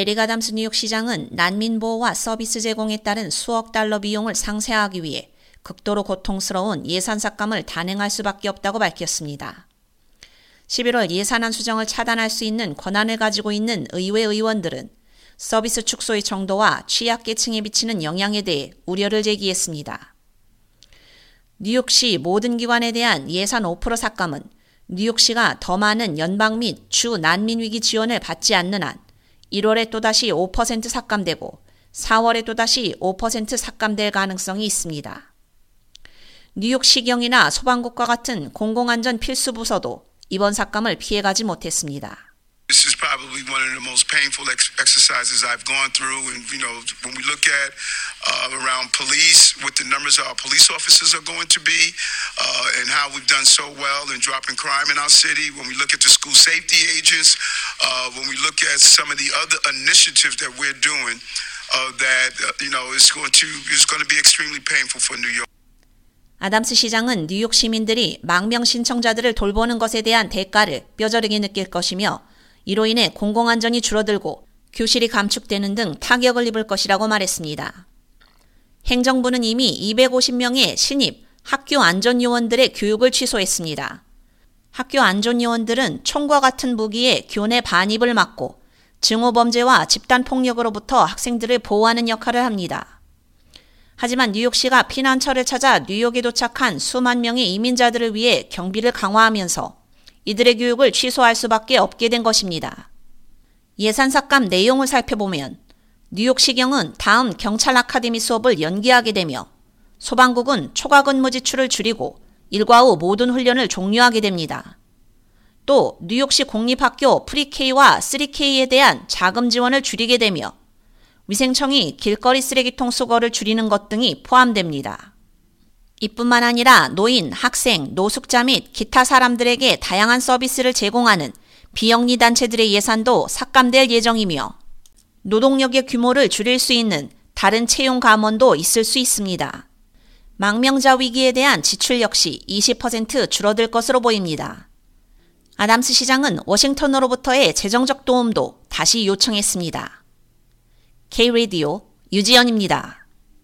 에릭 아담스 뉴욕 시장은 난민 보호와 서비스 제공에 따른 수억 달러 비용을 상쇄하기 위해 극도로 고통스러운 예산 삭감을 단행할 수밖에 없다고 밝혔습니다. 11월 예산안 수정을 차단할 수 있는 권한을 가지고 있는 의회 의원들은 서비스 축소의 정도와 취약계층에 미치는 영향에 대해 우려를 제기했습니다. 뉴욕시 모든 기관에 대한 예산 5% 삭감은 뉴욕시가 더 많은 연방 및 주 난민 위기 지원을 받지 않는 한 1월에 또다시 5% 삭감되고 4월에 또다시 5% 삭감될 가능성이 있습니다. 뉴욕 시경이나 소방국과 같은 공공안전 필수 부서도 이번 삭감을 피해가지 못했습니다. This is probably one of the most painful ex- exercises I've gone through. And, you know, when we look at uh, around police, what the numbers of our police officers are going to be, uh, and how we've done so well in dropping crime in our city, when we look at the school safety agents, uh, when we look at some of the other initiatives that we're doing, uh, that, uh, you know, is going to, is going to be extremely painful for New York. 아담스 시장은 뉴욕 시민들이 망명 신청자들을 돌보는 것에 대한 대가를 뼈저리게 느낄 것이며 이로 인해 공공안전이 줄어들고 교실이 감축되는 등 타격을 입을 것이라고 말했습니다. 행정부는 이미 250명의 신입 학교 안전요원들의 교육을 취소했습니다. 학교 안전요원들은 총과 같은 무기에 교내 반입을 막고 증오범죄와 집단폭력으로부터 학생들을 보호하는 역할을 합니다. 하지만 뉴욕시가 피난처를 찾아 뉴욕에 도착한 수만 명의 이민자들을 위해 경비를 강화하면서 이들의 교육을 취소할 수밖에 없게 된 것입니다. 예산 삭감 내용을 살펴보면 뉴욕시경은 다음 경찰 아카데미 수업을 연기하게 되며 소방국은 초과 근무 지출을 줄이고 일과 후 모든 훈련을 종료하게 됩니다. 또 뉴욕시 공립학교 Pre-K와 3K에 대한 자금 지원을 줄이게 되며 위생청이 길거리 쓰레기통 수거를 줄이는 것 등이 포함됩니다. 이뿐만 아니라 노인, 학생, 노숙자 및 기타 사람들에게 다양한 서비스를 제공하는 비영리 단체들의 예산도 삭감될 예정이며 노동력의 규모를 줄일 수 있는 다른 채용 감원도 있을 수 있습니다. 망명자 위기에 대한 지출 역시 20% 줄어들 것으로 보입니다. 아담스 시장은 워싱턴으로부터의 재정적 도움도 다시 요청했습니다. K-Radio 유지연입니다.